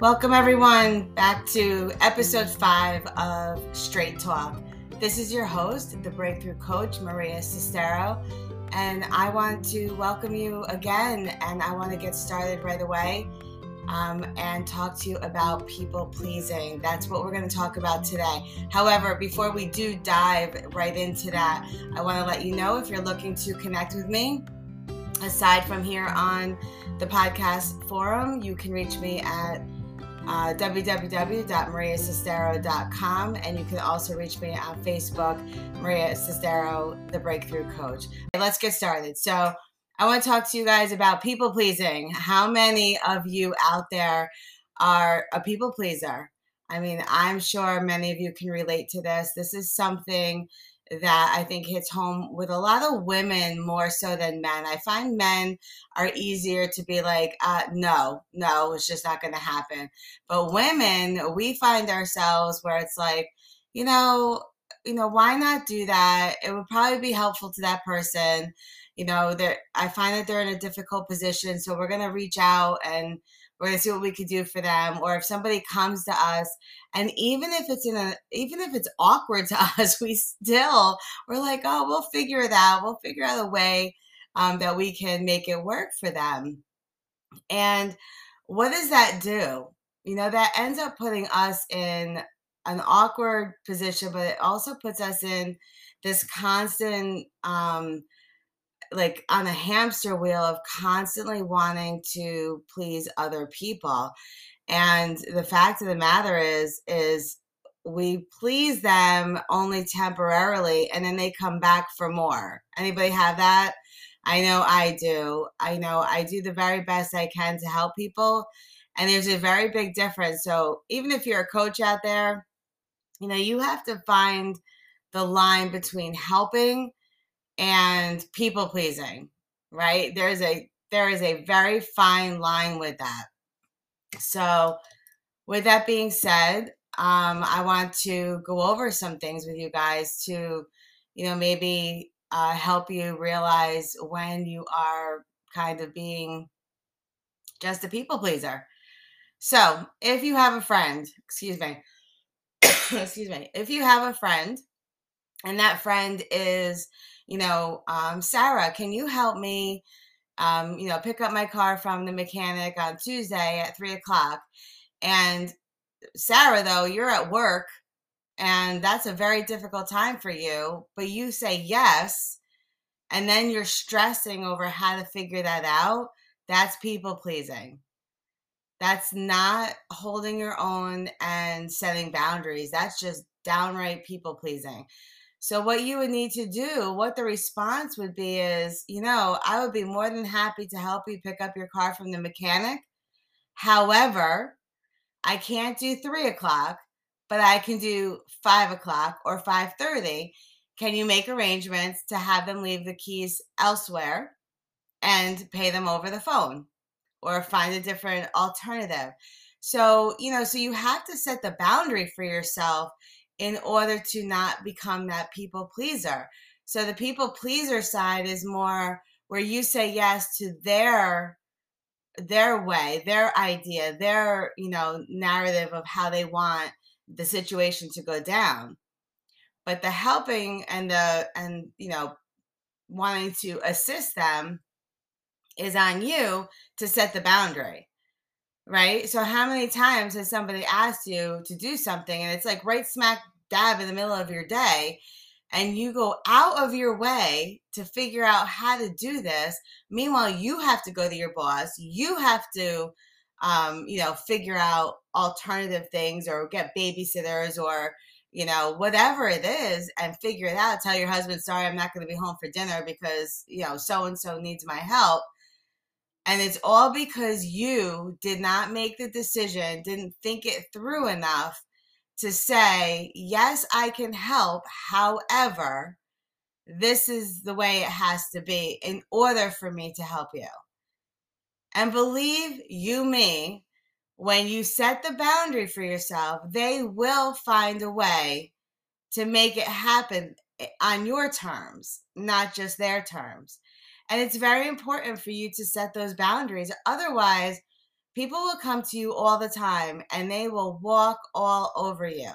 Welcome, everyone, back to episode five of Straight Talk. This is your host, the Breakthrough Coach, Maria Cestaro, and I want to welcome you again. And I want to get started right away um, and talk to you about people pleasing. That's what we're going to talk about today. However, before we do dive right into that, I want to let you know if you're looking to connect with me, aside from here on the podcast forum, you can reach me at uh, and you can also reach me on Facebook, Maria Cestaro, the Breakthrough Coach. Let's get started. So, I want to talk to you guys about people pleasing. How many of you out there are a people pleaser? I mean, I'm sure many of you can relate to this. This is something that I think hits home with a lot of women more so than men. I find men are easier to be like, uh, no, no, it's just not going to happen. But women, we find ourselves where it's like, you know, you know, why not do that? It would probably be helpful to that person. You know, they I find that they're in a difficult position, so we're going to reach out and we're going to see what we could do for them or if somebody comes to us and even if it's in a even if it's awkward to us we still we're like oh we'll figure it out. We'll figure out a way um, that we can make it work for them. And what does that do? You know that ends up putting us in an awkward position but it also puts us in this constant um, like on a hamster wheel of constantly wanting to please other people. And the fact of the matter is, is we please them only temporarily and then they come back for more. Anybody have that? I know I do. I know I do the very best I can to help people. And there's a very big difference. So even if you're a coach out there, you know, you have to find the line between helping and people pleasing, right? There's a there is a very fine line with that. So, with that being said, um, I want to go over some things with you guys to, you know, maybe uh, help you realize when you are kind of being just a people pleaser. So, if you have a friend, excuse me, excuse me, if you have a friend and that friend is you know, um, Sarah, can you help me, um, you know, pick up my car from the mechanic on Tuesday at three o'clock? And Sarah, though, you're at work and that's a very difficult time for you, but you say yes, and then you're stressing over how to figure that out. That's people pleasing. That's not holding your own and setting boundaries. That's just downright people pleasing. So, what you would need to do, what the response would be is, you know, I would be more than happy to help you pick up your car from the mechanic. However, I can't do three o'clock, but I can do five o'clock or five thirty. Can you make arrangements to have them leave the keys elsewhere and pay them over the phone or find a different alternative? So, you know, so you have to set the boundary for yourself in order to not become that people pleaser. So the people pleaser side is more where you say yes to their their way, their idea, their, you know, narrative of how they want the situation to go down. But the helping and the and you know wanting to assist them is on you to set the boundary right? So how many times has somebody asked you to do something and it's like right smack dab in the middle of your day and you go out of your way to figure out how to do this. Meanwhile you have to go to your boss. You have to um, you know figure out alternative things or get babysitters or you know whatever it is and figure it out. Tell your husband sorry i'm not going to be home for dinner because you know so and so needs my help. And it's all because you did not make the decision didn't think it through enough to say, yes, I can help. However, this is the way it has to be in order for me to help you. And believe you me, when you set the boundary for yourself, they will find a way to make it happen eh, on your terms, not just their terms. And it's very important for you to set those boundaries. Otherwise, People will come to you all the time and they will walk all over you.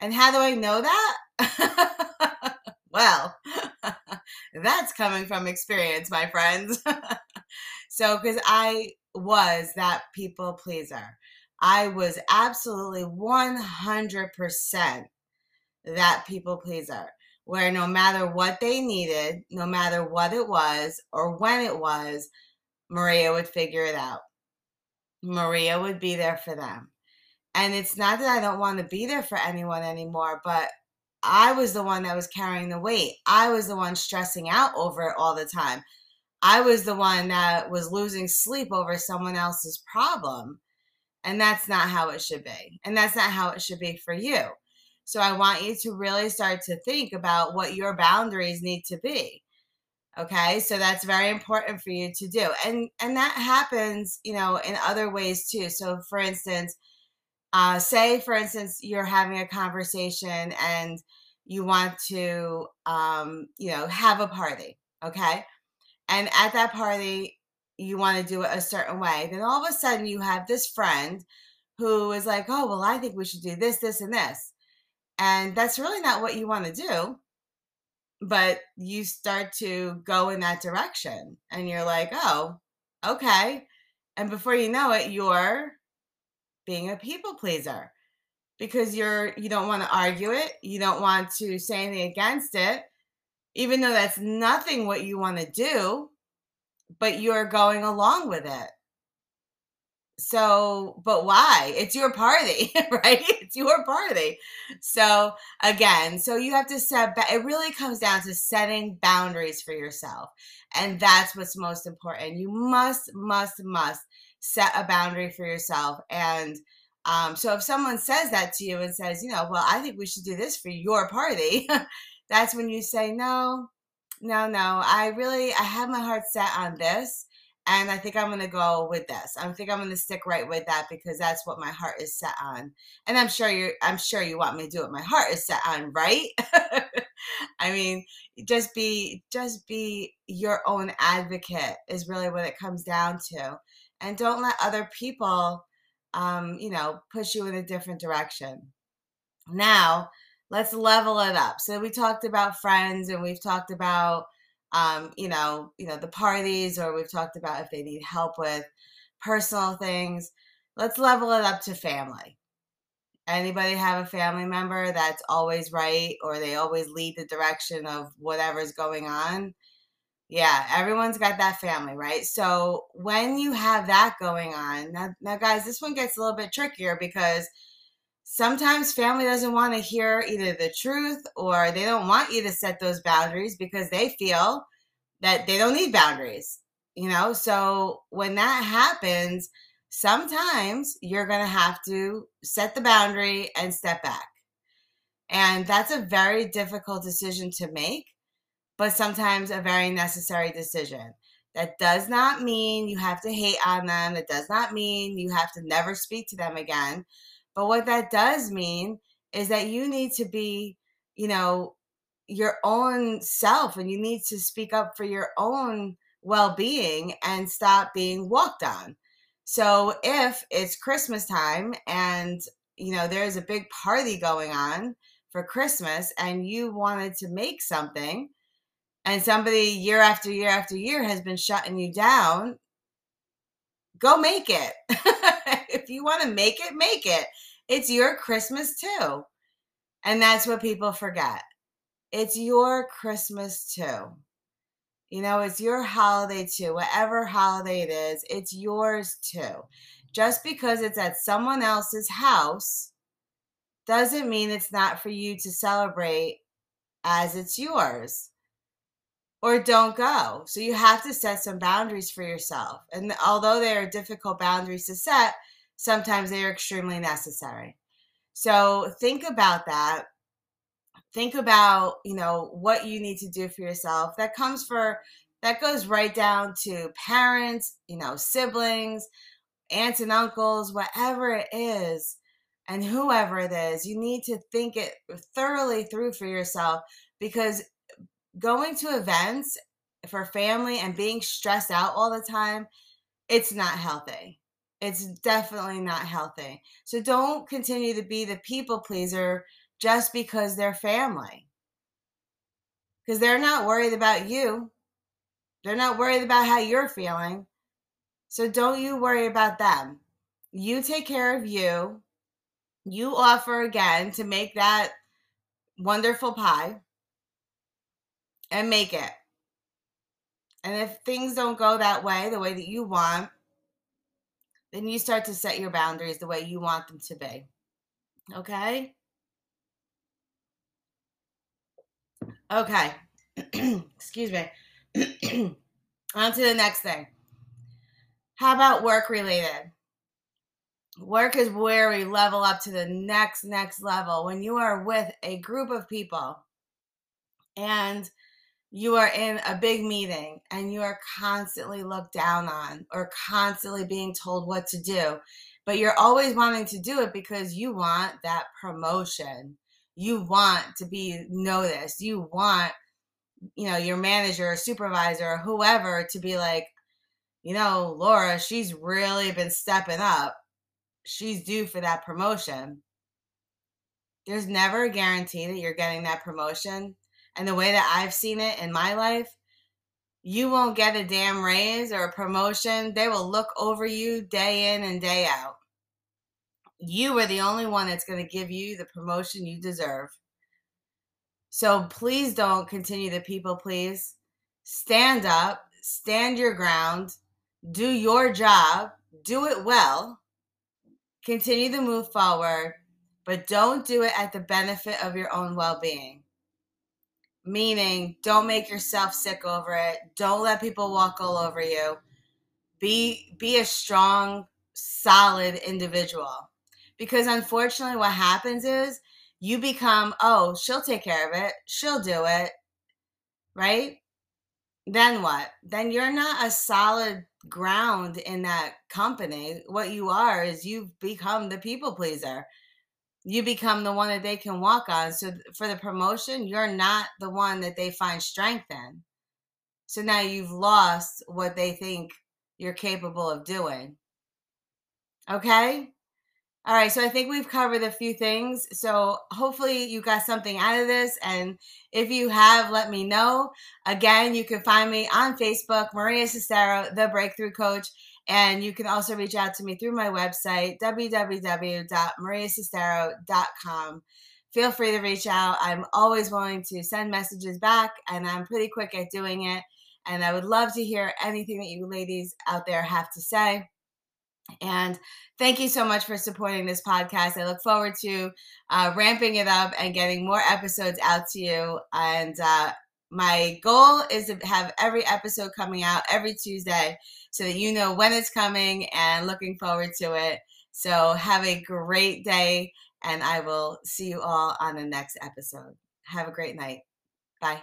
And how do I know that? well, that's coming from experience, my friends. so, because I was that people pleaser, I was absolutely 100% that people pleaser, where no matter what they needed, no matter what it was or when it was, Maria would figure it out. Maria would be there for them. And it's not that I don't want to be there for anyone anymore, but I was the one that was carrying the weight. I was the one stressing out over it all the time. I was the one that was losing sleep over someone else's problem. And that's not how it should be. And that's not how it should be for you. So I want you to really start to think about what your boundaries need to be. Okay? So that's very important for you to do. And and that happens, you know, in other ways too. So for instance, uh, say for instance you're having a conversation and you want to um, you know have a party okay and at that party you want to do it a certain way then all of a sudden you have this friend who is like oh well i think we should do this this and this and that's really not what you want to do but you start to go in that direction and you're like oh okay. And before you know it you're being a people pleaser because you're you don't want to argue it you don't want to say anything against it even though that's nothing what you want to do but you're going along with it so but why? It's your party right? It's your party. So again so you have to set it really comes down to setting boundaries for yourself and that's what's most important. You must must must set a boundary for yourself and um, so if someone says that to you and says you know well i think we should do this for your party that's when you say no no no i really i have my heart set on this and I think I'm going to go with this. I think I'm going to stick right with that because that's what my heart is set on. And I'm sure you I'm sure you want me to do what my heart is set on, right? I mean, just be just be your own advocate is really what it comes down to. And don't let other people um, you know, push you in a different direction. Now, let's level it up. So we talked about friends and we've talked about um, you know, you know, the parties, or we've talked about if they need help with personal things. Let's level it up to family. Anybody have a family member that's always right or they always lead the direction of whatever's going on? Yeah, everyone's got that family, right? So when you have that going on, now, now guys, this one gets a little bit trickier because sometimes family doesn't want to hear either the truth or they don't want you to set those boundaries because they feel that they don't need boundaries you know? So when that happens sometimes you're going to have to set the boundary and step back. And that's a very difficult decision to make but sometimes a very necessary decision. That does not mean you have to hate on them. It does not mean you have to never speak to them again but what that does mean is that you need to be, you know, your own self and you need to speak up for your own well being and stop being walked on. So if it's Christmas time and, you know, there's a big party going on for Christmas and you wanted to make something and somebody year after year after year has been shutting you down, go make it. if you want to make it, make it. It's your Christmas too. And that's what people forget. It's your Christmas too. You know, it's your holiday too. Whatever holiday it is, it's yours too. Just because it's at someone else's house doesn't mean it's not for you to celebrate as it's yours or don't go. So you have to set some boundaries for yourself. And although they are difficult boundaries to set, sometimes they are extremely necessary. So think about that. Think about, you know, what you need to do for yourself. That comes for that goes right down to parents, you know, siblings, aunts and uncles, whatever it is, and whoever it is. You need to think it thoroughly through for yourself because going to events for family and being stressed out all the time, it's not healthy It's definitely not healthy. So don't continue to be the people pleaser just because they're family. Because they're not worried about you. They're not worried about how you're feeling. So don't you worry about them. You take care of you. You offer again to make that wonderful pie and make it. And if things don't go that way, the way that you want, then you start to set your boundaries the way you want them to be. Okay? Okay. Excuse me. On to the next thing. How about work related? Work is where we level up to the next, next level. When you are with a group of people and you are in a big meeting and you are constantly looked down on or constantly being told what to do, but you're always wanting to do it because you want that promotion. You want to be noticed. You want, you know, your manager or supervisor or whoever to be like, you know, Laura, she's really been stepping up. She's due for that promotion. There's never a guarantee that you're getting that promotion and the way that I've seen it in my life, you won't get a damn raise or a promotion. They will look over you day in and day out. You are the only one that's going to give you the promotion you deserve. So please don't continue to people please. Stand up, stand your ground, do your job, do it well, continue to move forward, but don't do it at the benefit of your own well being meaning don't make yourself sick over it. Don't let people walk all over you. Be be a strong solid individual. Because unfortunately what happens is you become oh she'll take care of it. She'll do it. Right? Then what? Then you're not a solid ground in that company. What you are is you've become the people pleaser you become the one that they can walk on. So for the promotion, you're not the one that they find strength in. So now you've lost what they think you're capable of doing. Okay? All right, so I think we've covered a few things. So hopefully you got something out of this. And if you have, let me know. Again, you can find me on Facebook, Maria Cestaro, the Breakthrough Coach. And you can also reach out to me through my website, www.mariacestaro.com. Feel free to reach out. I'm always willing to send messages back, and I'm pretty quick at doing it. And I would love to hear anything that you ladies out there have to say. And thank you so much for supporting this podcast. I look forward to uh, ramping it up and getting more episodes out to you. And uh, my goal is to have every episode coming out every Tuesday so that you know when it's coming and looking forward to it. So have a great day, and I will see you all on the next episode. Have a great night. Bye.